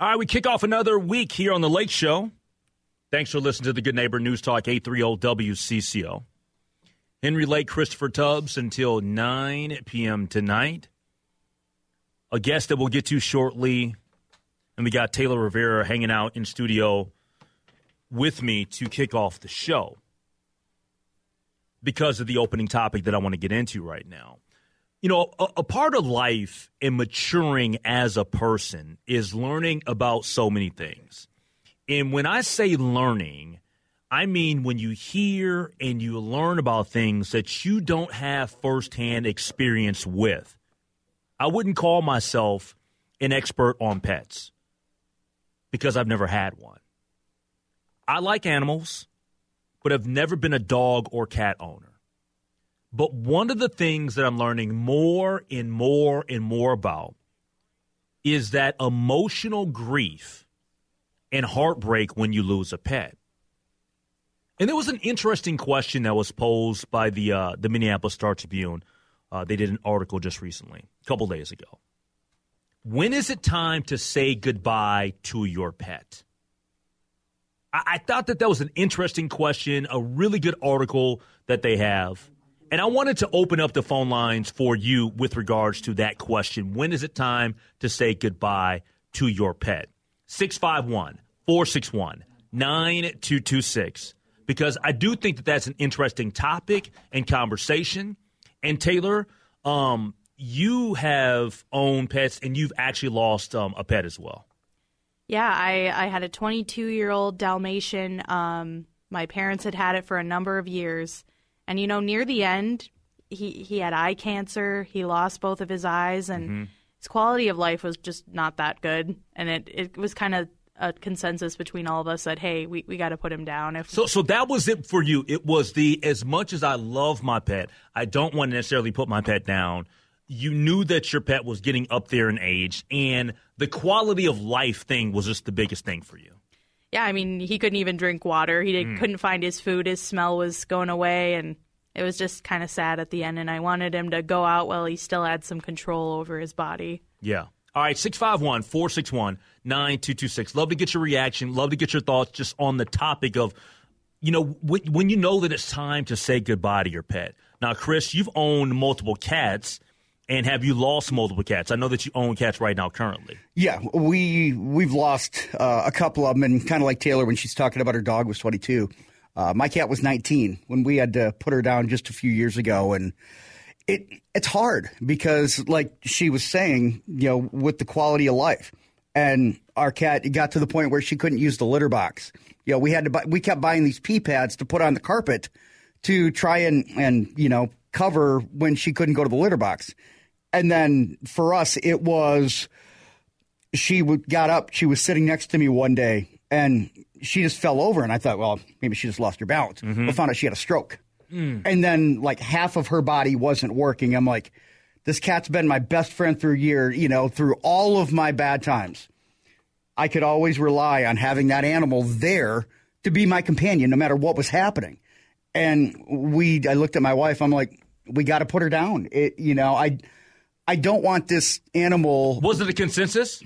All right, we kick off another week here on the Lake Show. Thanks for listening to the Good Neighbor News Talk 830 WCCO. Henry Lake, Christopher Tubbs until 9 p.m. tonight. A guest that we'll get to shortly. And we got Taylor Rivera hanging out in studio with me to kick off the show because of the opening topic that I want to get into right now you know, a, a, part of life and maturing as a person is learning about so many things. And when I say learning, I mean when you hear and you learn about things that you don't have firsthand experience with. I wouldn't call myself an expert on pets because I've never had one. I like animals, but I've never been a dog or cat owner. But one of the things that I'm learning more and more and more about is that emotional grief and heartbreak when you lose a pet. And there was an interesting question that was posed by the uh, the Minneapolis Star Tribune. Uh, they did an article just recently, a couple days ago. When is it time to say goodbye to your pet? I, I thought that that was an interesting question, a really good article that they have. And I wanted to open up the phone lines for you with regards to that question. When is it time to say goodbye to your pet? 651 461 9226. Because I do think that that's an interesting topic and conversation. And Taylor, um, you have owned pets and you've actually lost um, a pet as well. Yeah, I, I had a 22 year old Dalmatian. Um, my parents had had it for a number of years. And you know, near the end, he he had eye cancer. He lost both of his eyes, and mm-hmm. his quality of life was just not that good. And it it was kind of a consensus between all of us that hey, we, we got to put him down. If so, so that was it for you. It was the as much as I love my pet, I don't want to necessarily put my pet down. You knew that your pet was getting up there in age, and the quality of life thing was just the biggest thing for you. Yeah, I mean, he couldn't even drink water. He mm. couldn't find his food. His smell was going away, and it was just kind of sad at the end. And I wanted him to go out while he still had some control over his body. Yeah. All right, 651 461 9226. Love to get your reaction. Love to get your thoughts just on the topic of, you know, when you know that it's time to say goodbye to your pet. Now, Chris, you've owned multiple cats. And have you lost multiple cats? I know that you own cats right now currently. Yeah, we we've lost uh, a couple of them, and kind of like Taylor when she's talking about her dog was 22. Uh, my cat was 19 when we had to put her down just a few years ago, and it it's hard because, like she was saying, you know, with the quality of life, and our cat got to the point where she couldn't use the litter box. You know, we had to buy, we kept buying these pee pads to put on the carpet to try and and you know cover when she couldn't go to the litter box. And then for us, it was she got up. She was sitting next to me one day, and she just fell over. And I thought, well, maybe she just lost her balance. Mm-hmm. But found out she had a stroke. Mm. And then like half of her body wasn't working. I'm like, this cat's been my best friend through year, you know, through all of my bad times. I could always rely on having that animal there to be my companion, no matter what was happening. And we, I looked at my wife. I'm like, we got to put her down. It, you know, I I don't want this animal. Was it a consensus?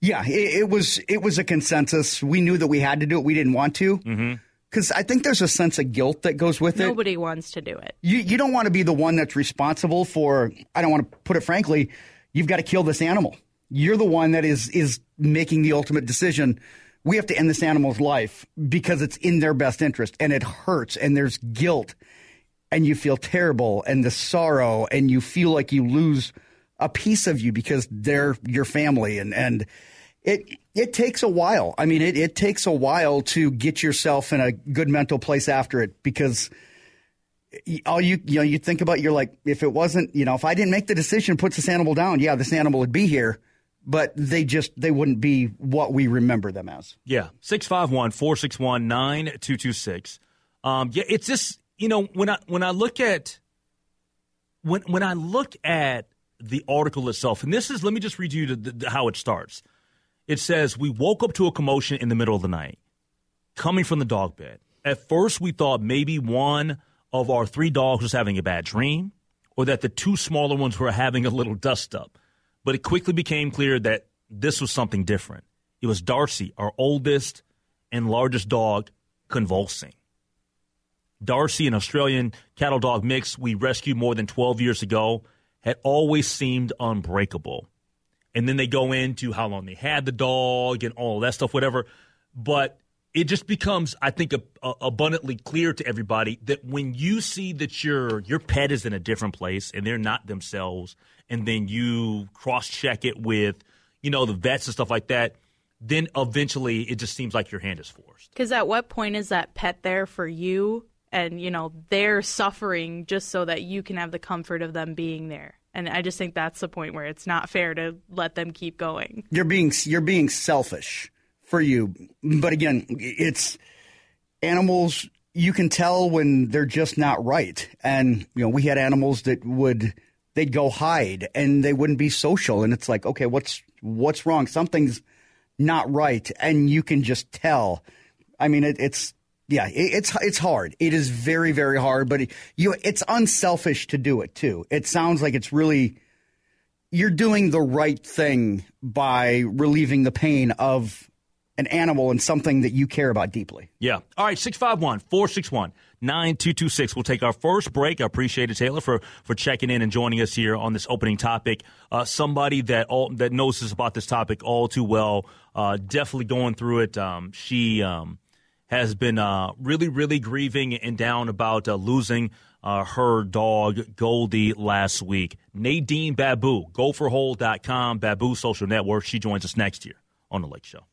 Yeah, it, it was. It was a consensus. We knew that we had to do it. We didn't want to. Mm-hmm because I think there's a sense of guilt that goes with Nobody it. Nobody wants to do it. You you don't want to be the one that's responsible for. I don't want to put it frankly. You've got to kill this animal. You're the one that is is making the ultimate decision. We have to end this animal's life because it's in their best interest and it hurts and there's guilt and you feel terrible and the sorrow and you feel like you lose a piece of you because they're your family and and it it takes a while. I mean, it, it takes a while to get yourself in a good mental place after it because all you you know you think about you're like if it wasn't you know if I didn't make the decision put this animal down, yeah, this animal would be here, but they just they wouldn't be what we remember them as. Yeah, 651-461-9226. Um, yeah, it's just you know when I when I look at when when I look at the article itself, and this is let me just read you the, the, how it starts. It says we woke up to a commotion in the middle of the night, coming from the dog bed. At first, we thought maybe one of our three dogs was having a bad dream, or that the two smaller ones were having a little dust up. But it quickly became clear that this was something different. It was Darcy, our oldest and largest dog, convulsing. Darcy, an Australian cattle dog mix we rescued more than 12 years ago, had always seemed unbreakable. And then they go into how long they had the dog and all that stuff, whatever. But it just becomes, I think, a, a, abundantly clear to everybody that when you see that your your pet is in a different place and they're not themselves, and then you cross check it with, you know, the vets and stuff like that, then eventually it just seems like your hand is forced. Because at what point is that pet there for you? And you know they're suffering just so that you can have the comfort of them being there. And I just think that's the point where it's not fair to let them keep going. You're being you're being selfish for you. But again, it's animals you can tell when they're just not right. And you know, we had animals that would they'd go hide and they wouldn't be social and it's like, okay, what's what's wrong? Something's not right and you can just tell. I mean, it, it's yeah, it's it's hard. It is very very hard, but it, you it's unselfish to do it too. It sounds like it's really you're doing the right thing by relieving the pain of an animal and something that you care about deeply. Yeah. All right, 651 461 9226. We'll take our first break. I appreciate it, Taylor, for, for checking in and joining us here on this opening topic. Uh, somebody that all, that knows us about this topic all too well, uh, definitely going through it. Um, she um, has been uh, really, really grieving and down about uh, losing uh, her dog, Goldie, last week. Nadine Babu, gopherhole.com, Babu Social Network. She joins us next year on The Lake Show.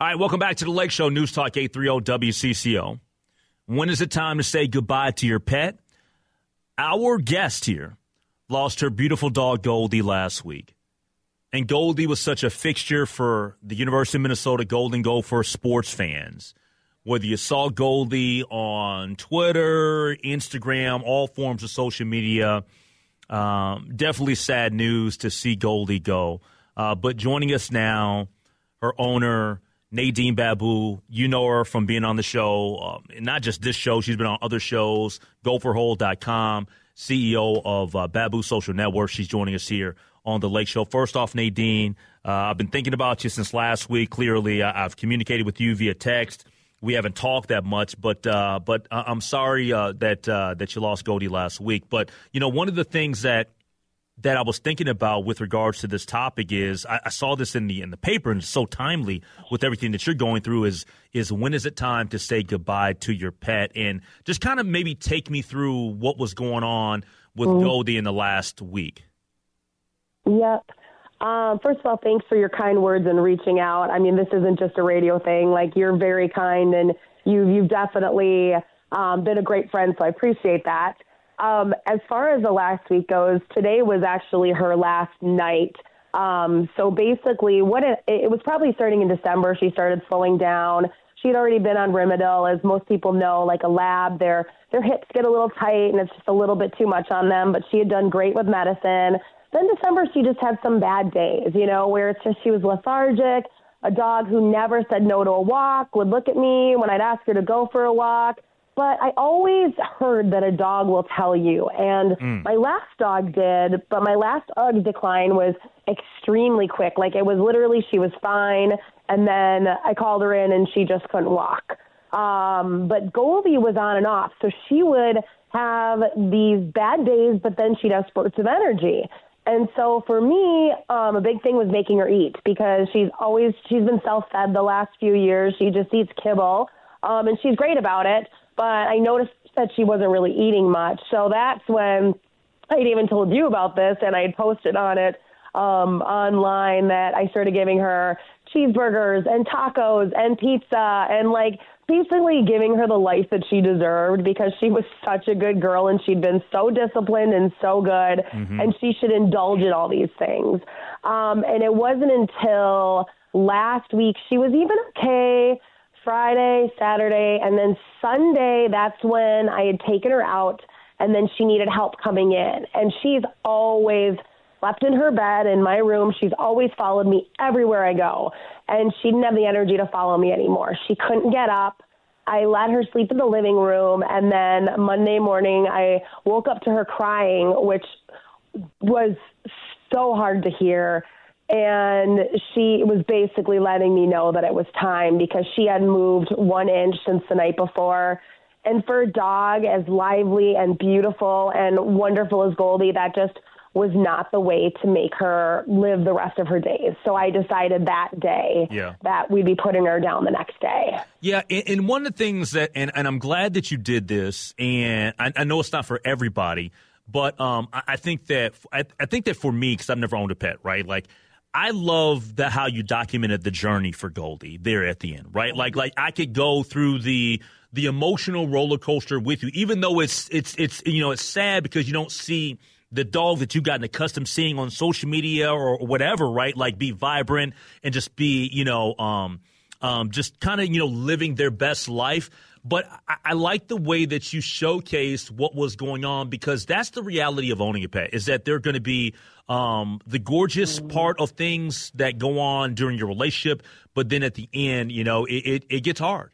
All right, welcome back to the Lake Show, News Talk 830 WCCO. When is it time to say goodbye to your pet? Our guest here lost her beautiful dog Goldie last week. And Goldie was such a fixture for the University of Minnesota Golden Gopher sports fans. Whether you saw Goldie on Twitter, Instagram, all forms of social media, um, definitely sad news to see Goldie go. Uh, but joining us now, her owner, Nadine Babu, you know her from being on the show, um, not just this show, she's been on other shows, gopherhole.com, CEO of uh, Babu Social Network. She's joining us here on the Lake Show. First off, Nadine, uh, I've been thinking about you since last week. Clearly, I- have communicated with you via text. We haven't talked that much, but uh, but I'm sorry uh, that uh, that you lost Goldie last week. But you know, one of the things that that I was thinking about with regards to this topic is I, I, saw this in the in the paper and it's so timely with everything that you're going through is is when is it time to say goodbye to your pet and just kind of maybe take me through what was going on with mm. Goldie in the last week. Yep. Um, first of all, thanks for your kind words and reaching out. I mean, this isn't just a radio thing. Like you're very kind, and you you've definitely um, been a great friend. So I appreciate that. Um, as far as the last week goes, today was actually her last night. Um, so basically, what it, it was probably starting in December. She started slowing down. She had already been on Rimadyl, as most people know, like a lab. Their their hips get a little tight, and it's just a little bit too much on them. But she had done great with medicine. Then December, she just had some bad days, you know, where it's just she was lethargic. A dog who never said no to a walk would look at me when I'd ask her to go for a walk. But I always heard that a dog will tell you. And mm. my last dog did, but my last dog decline was extremely quick. Like it was literally, she was fine. And then I called her in and she just couldn't walk. Um, but Goldie was on and off. So she would have these bad days, but then she'd have spurts of energy. And so for me, um, a big thing was making her eat because she's always she's been self-fed the last few years. She just eats kibble, um, and she's great about it. But I noticed that she wasn't really eating much. So that's when I'd even told you about this, and I had posted on it um, online that I started giving her cheeseburgers and tacos and pizza and like basically giving her the life that she deserved because she was such a good girl and she'd been so disciplined and so good mm-hmm. and she should indulge in all these things. Um, and it wasn't until last week she was even okay Friday, Saturday, and then Sunday, that's when I had taken her out and then she needed help coming in. And she's always slept in her bed in my room. She's always followed me everywhere I go. And she didn't have the energy to follow me anymore. She couldn't get up. I let her sleep in the living room. And then Monday morning, I woke up to her crying, which was so hard to hear. And she was basically letting me know that it was time because she had moved one inch since the night before. And for a dog as lively and beautiful and wonderful as Goldie, that just was not the way to make her live the rest of her days. So I decided that day yeah. that we'd be putting her down the next day. Yeah, and, one of the things that, and, and I'm glad that you did this, and I, I know it's not for everybody, but um, I, I think that I, I think that for me, because I've never owned a pet, right? Like I love the how you documented the journey for Goldie there at the end, right? Like like I could go through the the emotional roller coaster with you, even though it's it's it's you know it's sad because you don't see the dog that you've gotten accustomed seeing on social media or, whatever, right? Like be vibrant and just be, you know, um, um, just kind of, you know, living their best life. But I, I, like the way that you showcased what was going on because that's the reality of owning a pet is that they're going to be um, the gorgeous part of things that go on during your relationship. But then at the end, you know, it, it, it gets hard.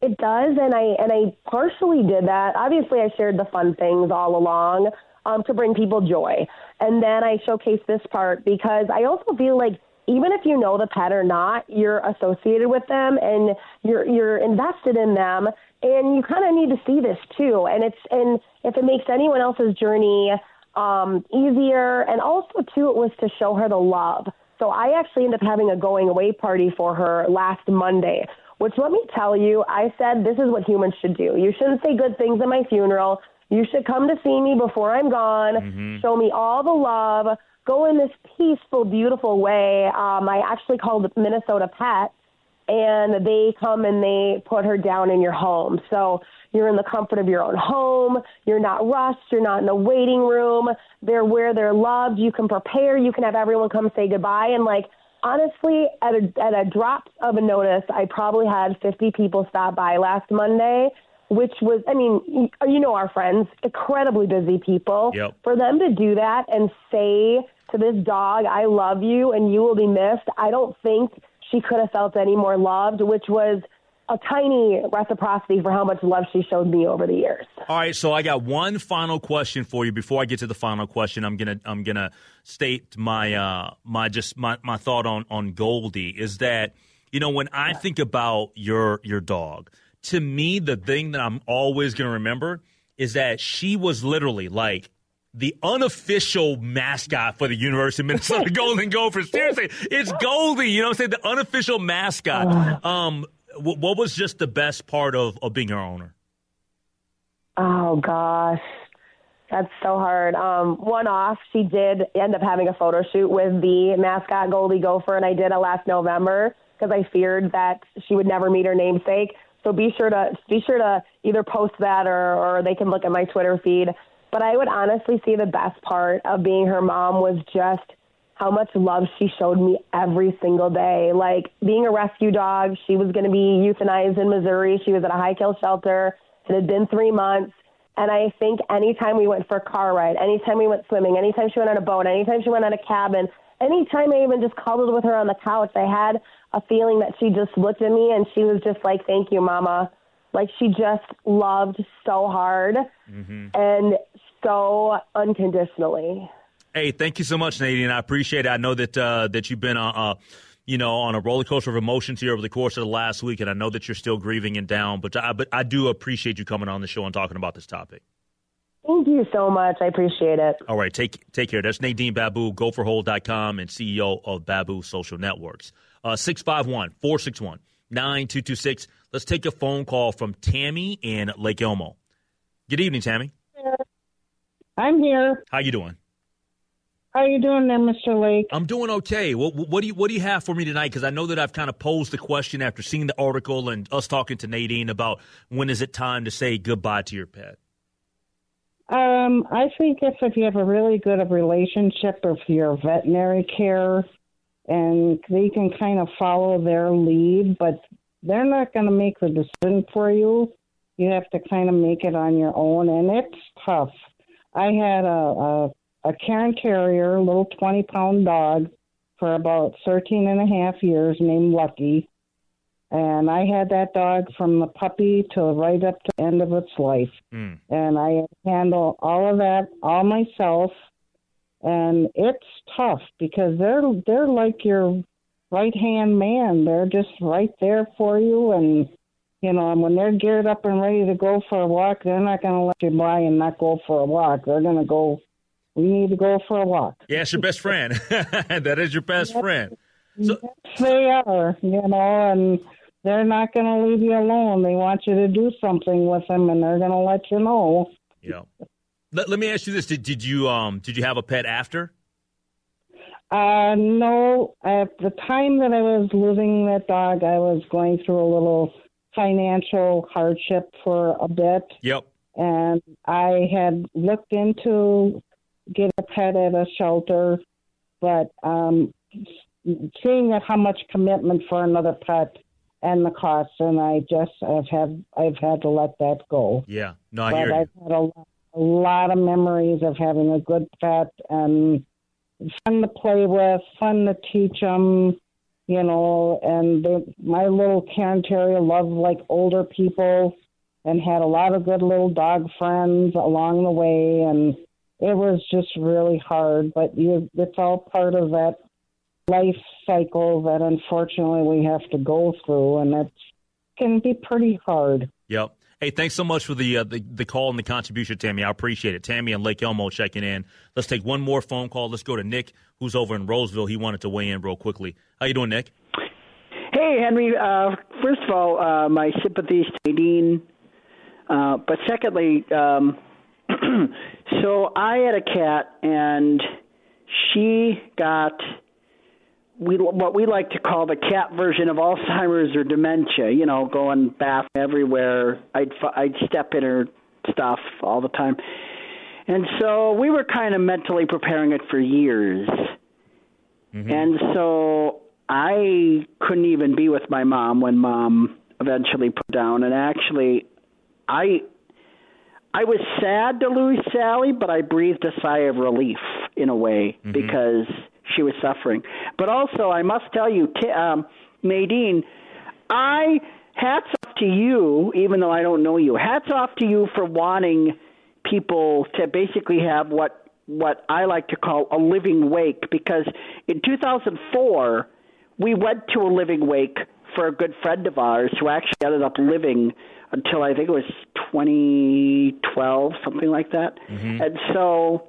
It does, and I and I partially did that. Obviously, I shared the fun things all along um, to bring people joy, and then I showcased this part because I also feel like even if you know the pet or not, you're associated with them and you're you're invested in them, and you kind of need to see this too. And it's and if it makes anyone else's journey um, easier, and also too, it was to show her the love. So I actually ended up having a going away party for her last Monday which let me tell you, I said this is what humans should do. You shouldn't say good things at my funeral. You should come to see me before I'm gone. Mm-hmm. Show me all the love. Go in this peaceful, beautiful way. Um, I actually called Minnesota Pets, and they come and they put her down in your home. So you're in the comfort of your own home. You're not rushed. You're not in a waiting room. They're where they're loved. You can prepare. You can have everyone come say goodbye. And like, honestly, at a, at a drop of a notice, I probably had 50 people stop by last Monday, which was, I mean, you know, our friends, incredibly busy people. Yep. For them to do that and say to this dog, I love you and you will be missed, I don't think she could have felt any more loved, which was – a tiny reciprocity for how much love she showed me over the years. All right, so I got one final question for you. Before I get to the final question, I'm gonna I'm gonna state my uh my just my, my thought on on Goldie is that you know when I think about your your dog, to me the thing that I'm always gonna remember is that she was literally like the unofficial mascot for the University of Minnesota Golden Gophers. Seriously, it's Goldie. You know what I'm saying? The unofficial mascot. Um, what was just the best part of, of being her owner? Oh gosh, That's so hard. Um, one off, she did end up having a photo shoot with the mascot Goldie Gopher, and I did it last November because I feared that she would never meet her namesake. So be sure to be sure to either post that or, or they can look at my Twitter feed. But I would honestly say the best part of being her mom was just how much love she showed me every single day. Like being a rescue dog, she was going to be euthanized in Missouri. She was at a high kill shelter. It had been three months. And I think anytime we went for a car ride, anytime we went swimming, anytime she went on a boat, anytime she went on a cabin, anytime I even just cuddled with her on the couch, I had a feeling that she just looked at me and she was just like, "Thank you, Mama." Like she just loved so hard mm-hmm. and so unconditionally. Hey, thank you so much, Nadine. I appreciate it. I know that uh, that you've been uh, uh, you know on a roller coaster of emotions here over the course of the last week, and I know that you're still grieving and down. But I, but I do appreciate you coming on the show and talking about this topic. Thank you so much. I appreciate it. All right, take take care. That's Nadine Babu, gopherhole.com and CEO of Babu Social Networks. Uh, 651 461 9226. Let's take a phone call from Tammy in Lake Elmo. Good evening, Tammy. I'm here. How you doing? How you doing there, Mr. Lake? I'm doing okay. What, what do you What do you have for me tonight? Because I know that I've kind of posed the question after seeing the article and us talking to Nadine about when is it time to say goodbye to your pet. Um, I think if if you have a really good relationship with your veterinary care, and they can kind of follow their lead, but they're not going to make the decision for you. You have to kind of make it on your own, and it's tough. I had a, a, a Cairn Terrier, little 20 pound dog, for about 13 and a half years named Lucky. And I had that dog from the puppy to right up to the end of its life. Mm. And I handle all of that all myself and it's tough because they're they're like your right hand man. They're just right there for you, and you know, and when they're geared up and ready to go for a walk, they're not going to let you by and not go for a walk. They're going to go. We need to go for a walk. Yeah, it's your best friend. that is your best friend. So, yes, they are. You know, and they're not going to leave you alone. They want you to do something with them, and they're going to let you know. Yeah. Let, let me ask you this: did, did you um did you have a pet after? Uh, no. At the time that I was losing that dog, I was going through a little financial hardship for a bit. Yep. And I had looked into get a pet at a shelter, but um, seeing how much commitment for another pet and the cost, and I just I've had I've had to let that go. Yeah, no, I but hear I've you. had a a lot of memories of having a good pet and fun to play with, fun to teach them, you know. And they, my little Cairn Terrier loved like older people and had a lot of good little dog friends along the way. And it was just really hard, but you, it's all part of that life cycle that unfortunately we have to go through, and it can be pretty hard. Yep. Hey, thanks so much for the, uh, the the call and the contribution, Tammy. I appreciate it. Tammy and Lake Elmo checking in. Let's take one more phone call. Let's go to Nick, who's over in Roseville. He wanted to weigh in real quickly. How you doing, Nick? Hey, Henry. Uh, first of all, uh, my sympathies to Nadine. Uh, but secondly, um, so I had a cat, and she got we what we like to call the cat version of Alzheimer's or dementia. You know, going bath everywhere. I'd I'd step in her stuff all the time, and so we were kind of mentally preparing it for years. Mm-hmm. And so I couldn't even be with my mom when mom eventually put down. And actually, I I was sad to lose Sally, but I breathed a sigh of relief in a way mm-hmm. because she was suffering. But also, I must tell you, um, Nadine, I hats off to you, even though I don't know you. Hats off to you for wanting people to basically have what what I like to call a living wake because in 2004 we went to a living wake for a good friend of ours who actually ended up living until I think it was 2012 something like that. Mm-hmm. And so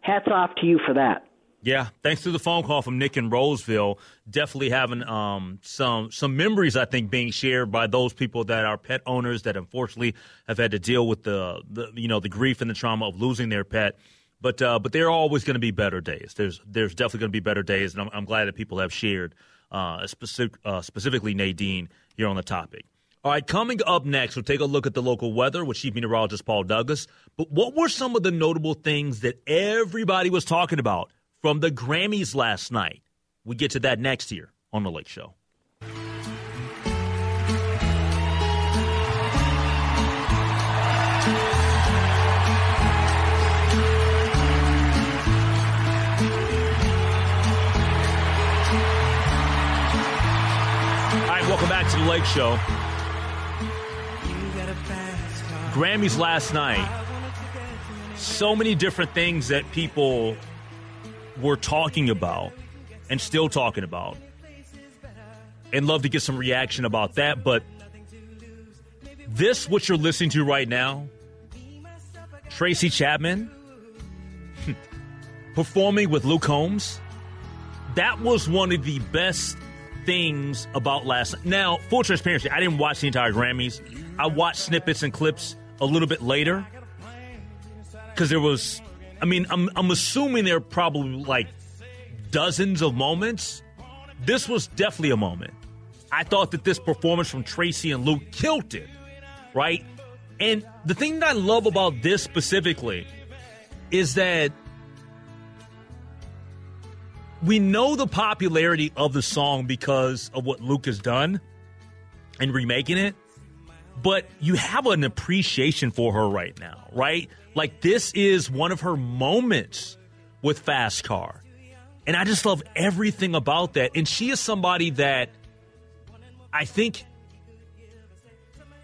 hats off to you for that. Yeah, thanks to the phone call from Nick in Roseville, definitely having um, some some memories. I think being shared by those people that are pet owners that unfortunately have had to deal with the, the you know the grief and the trauma of losing their pet. But uh, but there are always going to be better days. There's there's definitely going to be better days, and I'm, I'm glad that people have shared uh, specific, uh, specifically Nadine here on the topic. All right, coming up next, we'll take a look at the local weather with Chief Meteorologist Paul Douglas. But what were some of the notable things that everybody was talking about from the Grammys last night? We get to that next year on The Lake Show. Welcome back to The Lake Show. Grammys last night. So many different things that people were talking about and still talking about. And love to get some reaction about that. But this, what you're listening to right now, Tracy Chapman hmm, performing with Luke Combs, that was one of the best things about last. Now, full transparency, I didn't watch the entire Grammys. I watched snippets and clips a little bit later because there was I mean, I'm, I'm assuming there are probably like dozens of moments. This was definitely a moment. I thought that this performance from Tracy and Luke killed it, right? And the thing that I love about this specifically is that we know the popularity of the song because of what Luke has done and remaking it but you have an appreciation for her right now, right? Like this is one of her moments with Fast Car. And I just love everything about that. And she is somebody that I think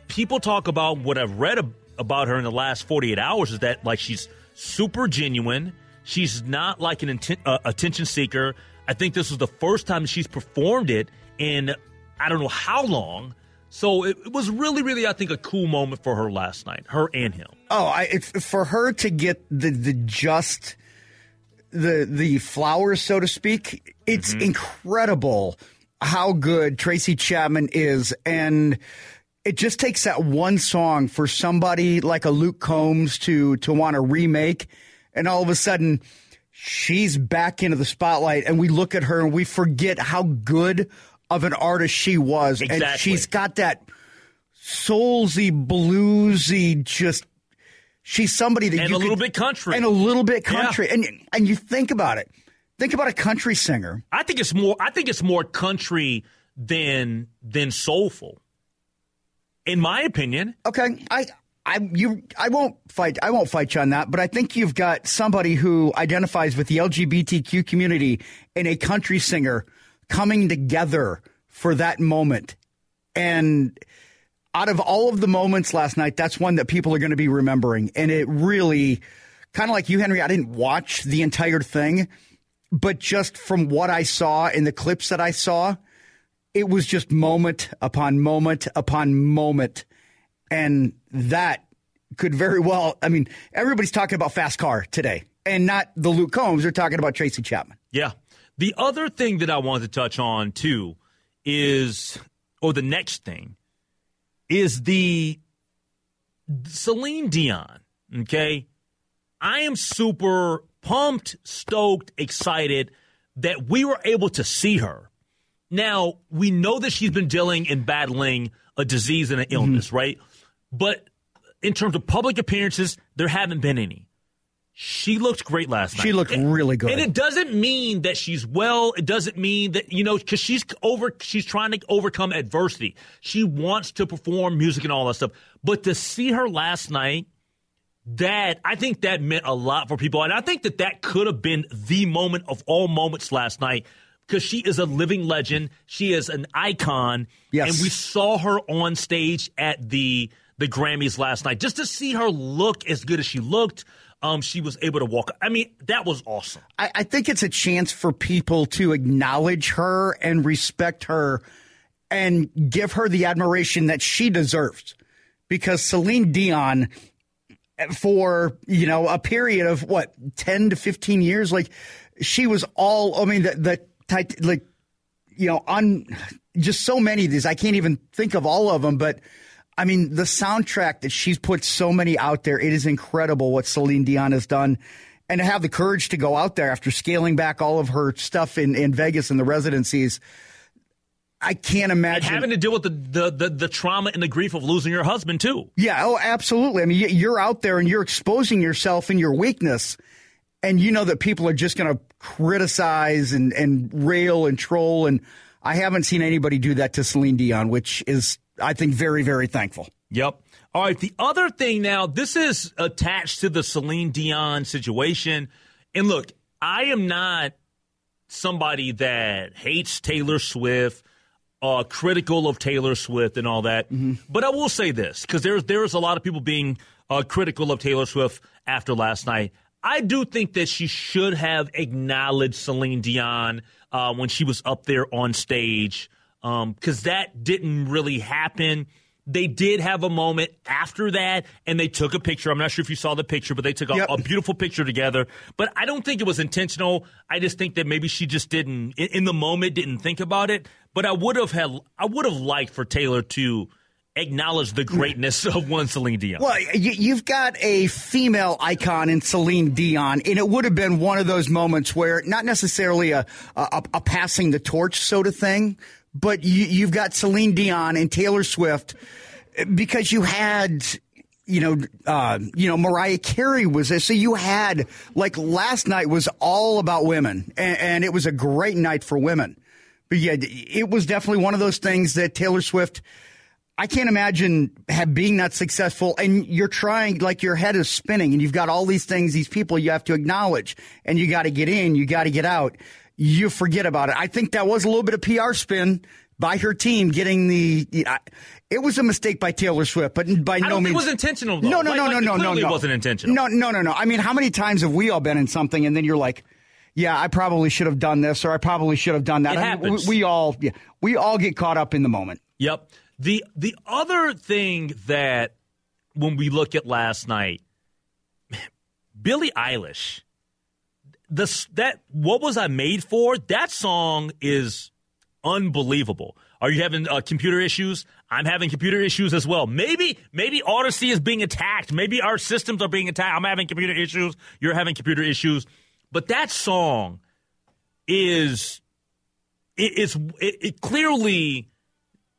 people talk about what I've read about her in the last 48 hours is that like she's super genuine. She's not like an inten- uh, attention seeker. I think this was the first time she's performed it in I don't know how long so it, it, was really, really, I think, a cool moment for her last night, her and him. Oh, I, it's for her to get the the just the the flowers, so to speak. It's mm-hmm. incredible how good Tracy Chapman is, and it just takes that one song for somebody like a Luke Combs to to want to remake, and all of a sudden she's back into the spotlight, and we look at her and we forget how good of an artist she was. Exactly. And she's got that soulsy, bluesy, just she's somebody that and you a little bit country and a little bit country. Yeah. And and you think about it. Think about a country singer. I think it's more. I think it's more country than than soulful. In my opinion. Okay, I. I you I won't fight I won't fight you on that, but I think you've got somebody who identifies with the LGBTQ community and a country singer coming together for that moment. And out of all of the moments last night, that's one that people are going to be remembering. And it really, kind of like you, Henry, I didn't watch the entire thing, but just from what I saw in the clips that I saw, it was just moment upon moment upon moment. And that could very well, I mean, everybody's talking about fast car today and not the Luke Combs. They're talking about Tracy Chapman. Yeah. The other thing that I want to touch on too is, or the next thing, is the Celine Dion. Okay. I am super pumped, stoked, excited that we were able to see her. Now, we know that she's been dealing and battling a disease and an illness, mm-hmm. right? But in terms of public appearances, there haven't been any. She looked great last night. She looked really good. And it doesn't mean that she's well. It doesn't mean that, you know, because she's over, she's trying to overcome adversity. She wants to perform music and all that stuff. But to see her last night, that, I think that meant a lot for people. And I think that that could have been the moment of all moments last night because she is a living legend. She is an icon. Yes. And we saw her on stage at the, the Grammys last night just to see her look as good as she looked um, she was able to walk. I mean, that was awesome. I, I think it's a chance for people to acknowledge her and respect her and give her the admiration that she deserves. Because Celine Dion, for you know a period of what ten to fifteen years. Like she was all. I mean, the, the like you know on just so many of these. I can't even think of all of them, but. I mean, the soundtrack that she's put so many out there, it is incredible what Celine Dion has done. And to have the courage to go out there after scaling back all of her stuff in, in Vegas and the residencies, I can't imagine. Having to deal with the, the, the, the trauma and the grief of losing your husband, too. Yeah, oh, absolutely. I mean, you're out there and you're exposing yourself and your weakness, and you know that people are just going to criticize and, and rail and troll. And I haven't seen anybody do that to Celine Dion, which is, I think, very, very thankful. Yep. All right. The other thing now, this is attached to the Celine Dion situation. And look, I am not somebody that hates Taylor Swift, uh, critical of Taylor Swift and all that. But I will say this because there's there's a lot of people being uh, critical of Taylor Swift after last night. I do think that she should have acknowledged Celine Dion uh, when she was up there on stage Um, because that didn't really happen. They did have a moment after that, and they took a picture. I'm not sure if you saw the picture, but they took a, Yep. a beautiful picture together. But I don't think it was intentional. I just think that maybe she just didn't, in, in the moment, didn't think about it. But I would have had, I would have liked for Taylor to acknowledge the greatness of one Celine Dion. Well, you, you've got a female icon in Celine Dion, and it would have been one of those moments where not necessarily a a, a passing the torch sort of thing, but you, you've got Celine Dion and Taylor Swift because you had. You know, uh, you know, Mariah Carey was there. So you had like last night was all about women, and, and it was a great night for women. But yeah, it was definitely one of those things that Taylor Swift. I can't imagine have being that successful and you're trying like your head is spinning and you've got all these things, these people you have to acknowledge and you got to get in, you got to get out. You forget about it. I think that was a little bit of PR spin by her team getting the. It was a mistake by Taylor Swift, but by no means it was intentional, though. No, no, Like- no, like, no, it no, no, no. wasn't intentional. No, no, no, no. I mean, how many times have we all been in something and then you're like, "Yeah, I probably should have done this, or I probably should have done that." It I mean, happens. we, we all, yeah, we all get caught up in the moment. Yep. The the other thing that when we look at last night, Billie Eilish, the that what was I made for? That song is unbelievable. Are you having uh, computer issues? I'm having computer issues as well. Maybe maybe Audacy is being attacked. Maybe our systems are being attacked. I'm having computer issues. You're having computer issues. But that song is it is it, it clearly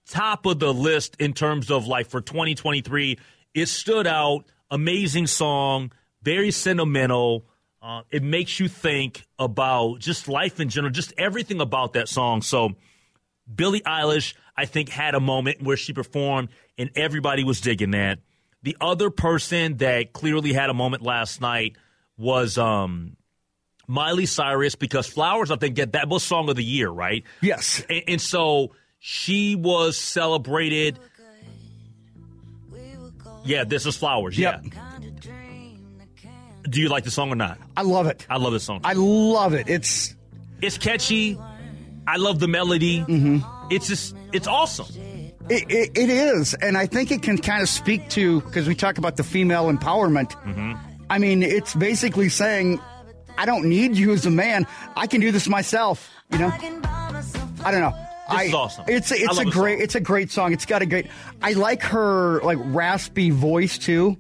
top of the list in terms of like for 2023. It stood out. Amazing song, very sentimental. Uh, it makes you think about just life in general, just everything about that song. So, Billie Eilish, I think, had a moment where she performed and everybody was digging that. The other person that clearly had a moment last night was um, Miley Cyrus because Flowers, I think, get that was song of the year, right? Yes. And, and so she was celebrated. Yeah, this is Flowers. Yep. Yeah. Do you like the song or not? I love it. I love this song. I love it. It's it's catchy. I love the melody. Mm-hmm. It's just, it's awesome. It, it, it is, and I think it can kind of speak to because we talk about the female empowerment. Mm-hmm. I mean, it's basically saying, "I don't need you as a man. I can do this myself." You know, I don't know. This I, is awesome. It's it's a great song. it's a great song. It's got a great. I like her like raspy voice too.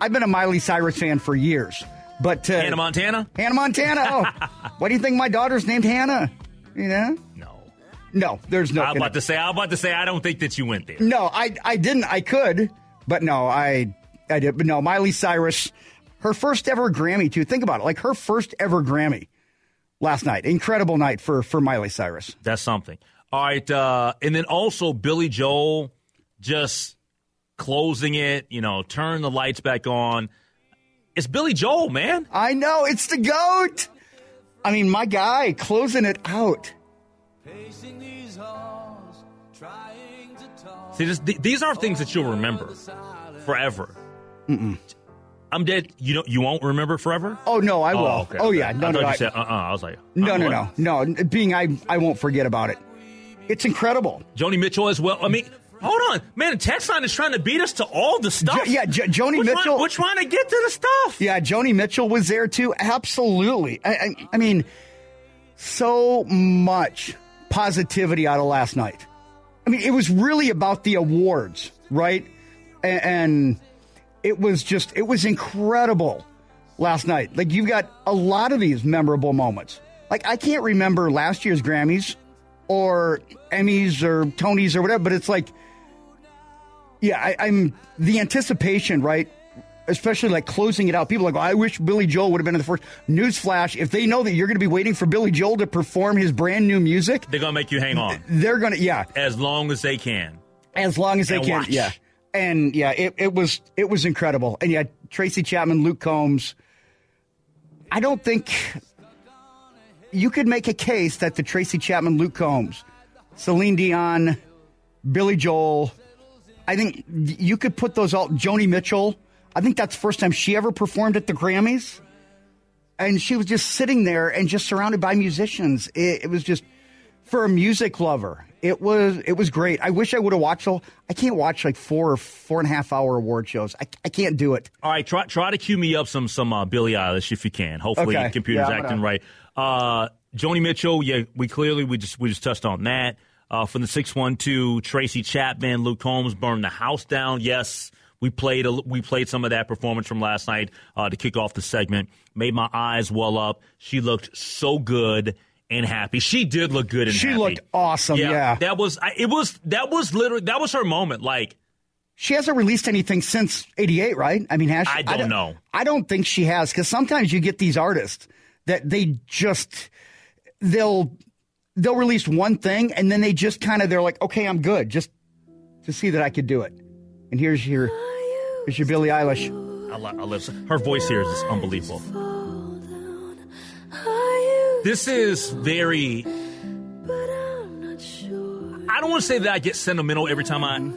I've been a Miley Cyrus fan for years, but uh, Hannah Montana? Hannah Montana. Oh, why do you think my daughter's named Hannah? You know? No. No, there's no. I'm about to say, I'm about to say, I don't think that you went there. No, I I didn't. I could, but no, I I did. But no, Miley Cyrus, her first ever Grammy too. Think about it, like her first ever Grammy last night. Incredible night for for Miley Cyrus. That's something. All right, uh, and then also Billy Joel just closing it. You know, turn the lights back on. It's Billy Joel, man. I know it's the goat. I mean, my guy closing it out. See, this, th- these are things that you'll remember forever. Mm-mm. I'm dead. You don't. You won't remember forever. Oh no, I will. Oh, Oh, okay, okay. yeah, no, I no, thought I, said, uh-uh. I was like, no, no, what? no, no. Being I, I won't forget about it. It's incredible. Joni Mitchell as well. I mean, Hold on, man. The text line is trying to beat us to all the stuff. Jo- yeah, Jo- Joni we're Mitchell- Trying, we're trying to get to the stuff. Yeah, Joni Mitchell was there too. Absolutely. I, I, I mean, so much positivity out of last night. I mean, it was really about the awards, right? And, and it was just, it was incredible last night. Like, you've got a lot of these memorable moments. Like, I can't remember last year's Grammys or Emmys or Tonys or whatever, but it's like, yeah, I, I'm the anticipation, right? Especially like closing it out. People are like, oh, I wish Billy Joel would have been in the first. Newsflash: If they know that you're going to be waiting for Billy Joel to perform his brand new music, They're gonna make you hang on they're going to, yeah, as long as they can. as long as they And can, watch. yeah. And yeah, it, it was it was incredible. And yeah, Tracy Chapman, Luke Combs. I don't think you could make a case that the Tracy Chapman, Luke Combs, Celine Dion, Billy Joel. I think you could put those all. Joni Mitchell. I think that's the first time she ever performed at the Grammys, and she was just sitting there and just surrounded by musicians. It, it was just for a music lover. It was it was great. I wish I would have watched. all I can't watch like four or four and a half hour award shows. I, I can't do it. All right, try try to cue me up some some uh, Billie Eilish if you can. Hopefully, Okay. the computer's Yeah, acting gonna- right. Uh, Joni Mitchell, yeah, we clearly we just we just touched on that. Uh, from the six one two, Tracy Chapman, Luke Holmes burned the house down. Yes, we played a, we played some of that performance from last night uh, to kick off the segment. Made my eyes well up. She looked so good and happy. She did look good and happy. She happy. looked awesome, yeah. that was I, it. Was that was literally that was her moment? Like She hasn't released anything since '88, right? I mean, has she? I don't know. I don't think she has because sometimes you get these artists that they just they'll they'll release one thing and then they just kind of they're like, okay, I'm good, just to see that I could do it. And here's your here's your Billie Eilish. I, lo- I love her voice here is just unbelievable. This is very. I don't want to say that I get sentimental every time I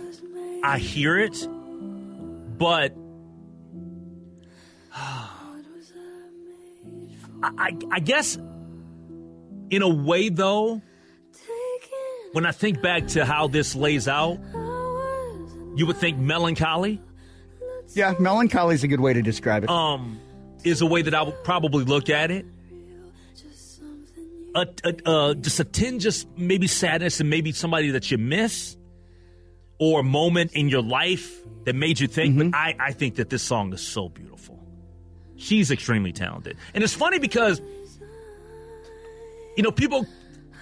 I hear it, but I, I guess in a way though, when I think back to how this lays out, you would think melancholy. Yeah, melancholy is a good way to describe it. um, is a way that I would probably look at it. A, a, uh, just a tinge, just maybe sadness, and maybe somebody that you miss, or a moment in your life that made you think. But I, I think that this song is so beautiful. She's extremely talented, and it's funny because you know people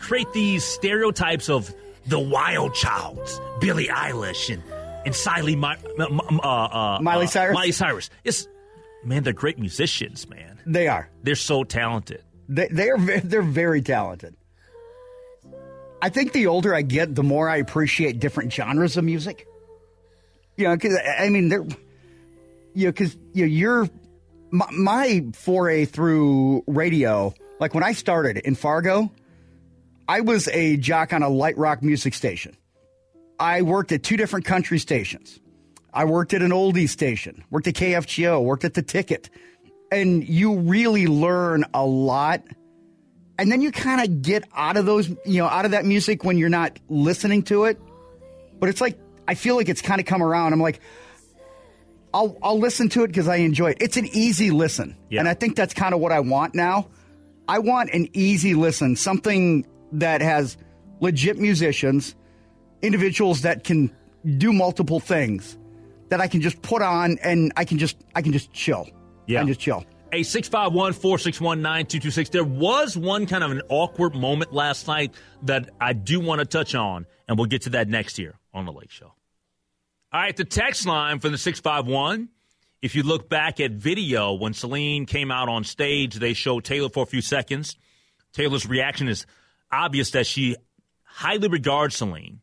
create these stereotypes of the wild childs, Billie Eilish and and Siley, Mi- uh, uh, Miley uh, Cyrus? Miley Cyrus. It's man, they're great musicians, man. they are. They're so talented. They they are ve- they're very talented. I think the older I get, the more I appreciate different genres of music. You know, because I mean, they're you know, because you know, you're my, my foray through radio. Like when I started in Fargo, I was a jock on a light rock music station. I worked at two different country stations. I worked at an oldie station, worked at KFGO, worked at the Ticket, and you really learn a lot. And then you kind of get out of those, you know, out of that music when you're not listening to it. But it's like I feel like it's kind of come around. I'm like, I'll I'll listen to it because I enjoy it. It's an easy listen, Yeah. and I think that's kind of what I want now. I want an easy listen, something that has legit musicians, individuals that can do multiple things, that I can just put on and I can just I can just chill. Yeah. and just chill. A 651 461 9226. There was one kind of an awkward moment last night that I do want to touch on, and we'll get to that next year on The Lake Show. All right, the text line from the 651. If you look back at video, when Celine came out on stage, they showed Taylor for a few seconds. Taylor's reaction is obvious that she highly regards Celine.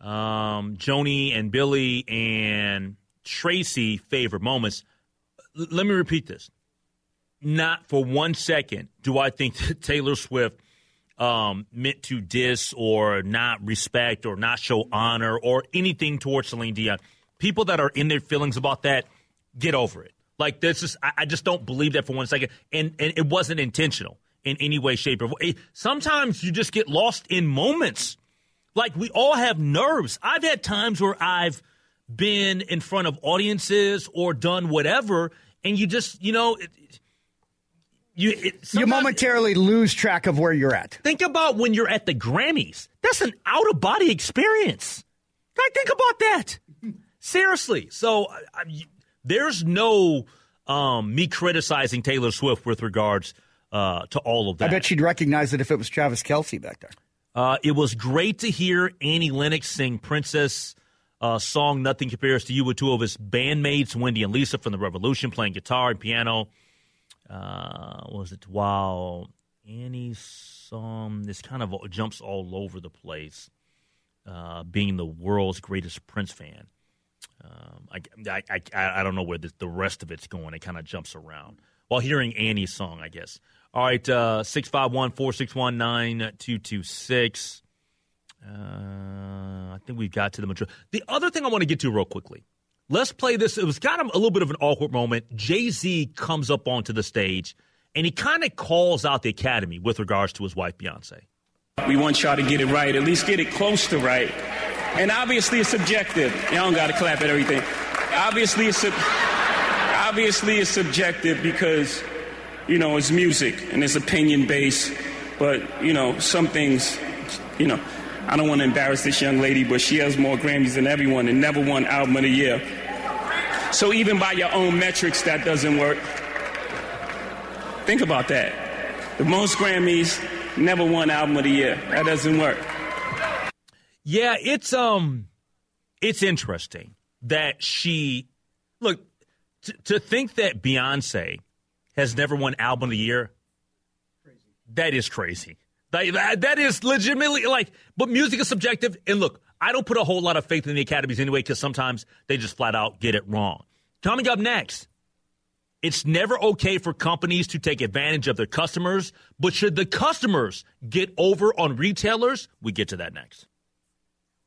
Um, Joni and Billy and Tracy favorite moments. L- let me repeat this. Not for one second do I think that Taylor Swift um, meant to diss or not respect or not show honor or anything towards Celine Dion. People that are in their feelings about that, get over it. Like this is, I, I just don't believe that for one second, and and it wasn't intentional in any way, shape, or way. Sometimes you just get lost in moments. Like we all have nerves. I've had times where I've been in front of audiences or done whatever, and you just, you know, it, you it, you momentarily lose track of where you're at. Think about when you're at the Grammys. That's an out of body experience. Like, think about that. Seriously. So I, there's no um, me criticizing Taylor Swift with regards uh, to all of that. I bet she'd recognize it if it was Travis Kelce back there. Uh, it was great to hear Annie Lennox sing Prince's uh, song Nothing Compares to You with two of his bandmates, Wendy and Lisa from The Revolution, playing guitar and piano. Uh, was it while Annie's song, this kind of jumps all over the place, uh, being the world's greatest Prince fan. Um, I, I, I, I, don't know where the, the rest of it's going. It kind of jumps around. While hearing Annie's song, I guess. All right, uh, 651 461 9226. Uh, I think we've got to the majority. The other thing I want to get to real quickly. Let's play this. It was kind of a little bit of an awkward moment. Jay Z comes up onto the stage and he kind of calls out the Academy with regards to his wife, Beyonce. We want y'all to get it right, at least get it close to right. And obviously, it's subjective. Y'all don't got to clap at everything. Obviously, it's, obviously, it's subjective because, you know, it's music and it's opinion based. But, you know, some things, you know, I don't want to embarrass this young lady, but she has more Grammys than everyone and never won Album of the Year. So even by your own metrics, that doesn't work. Think about that. The most Grammys, never won Album of the Year. That doesn't work. Yeah, it's um, it's interesting that she look t- to think that Beyonce has never won Album of the Year. Crazy. That is crazy. That, that is legitimately like, but music is subjective. And look, I don't put a whole lot of faith in the academies anyway because sometimes they just flat out get it wrong. Coming up next, it's never okay for companies to take advantage of their customers, but should the customers get over on retailers? We get to that next.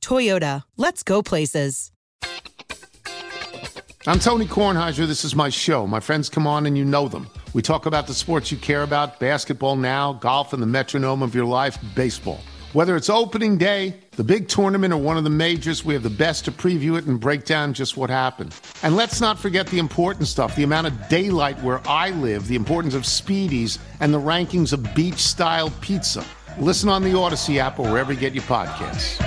Toyota, let's go places. I'm Tony Kornheiser. This is my show. My friends come on and you know them. We talk about the sports you care about basketball now, golf, and the metronome of your life, baseball. Whether it's opening day, the big tournament, or one of the majors, we have the best to preview it and break down just what happened. And let's not forget the important stuff the amount of daylight where I live, the importance of speedies, and the rankings of beach style pizza. Listen on the Audacy app or wherever you get your podcasts.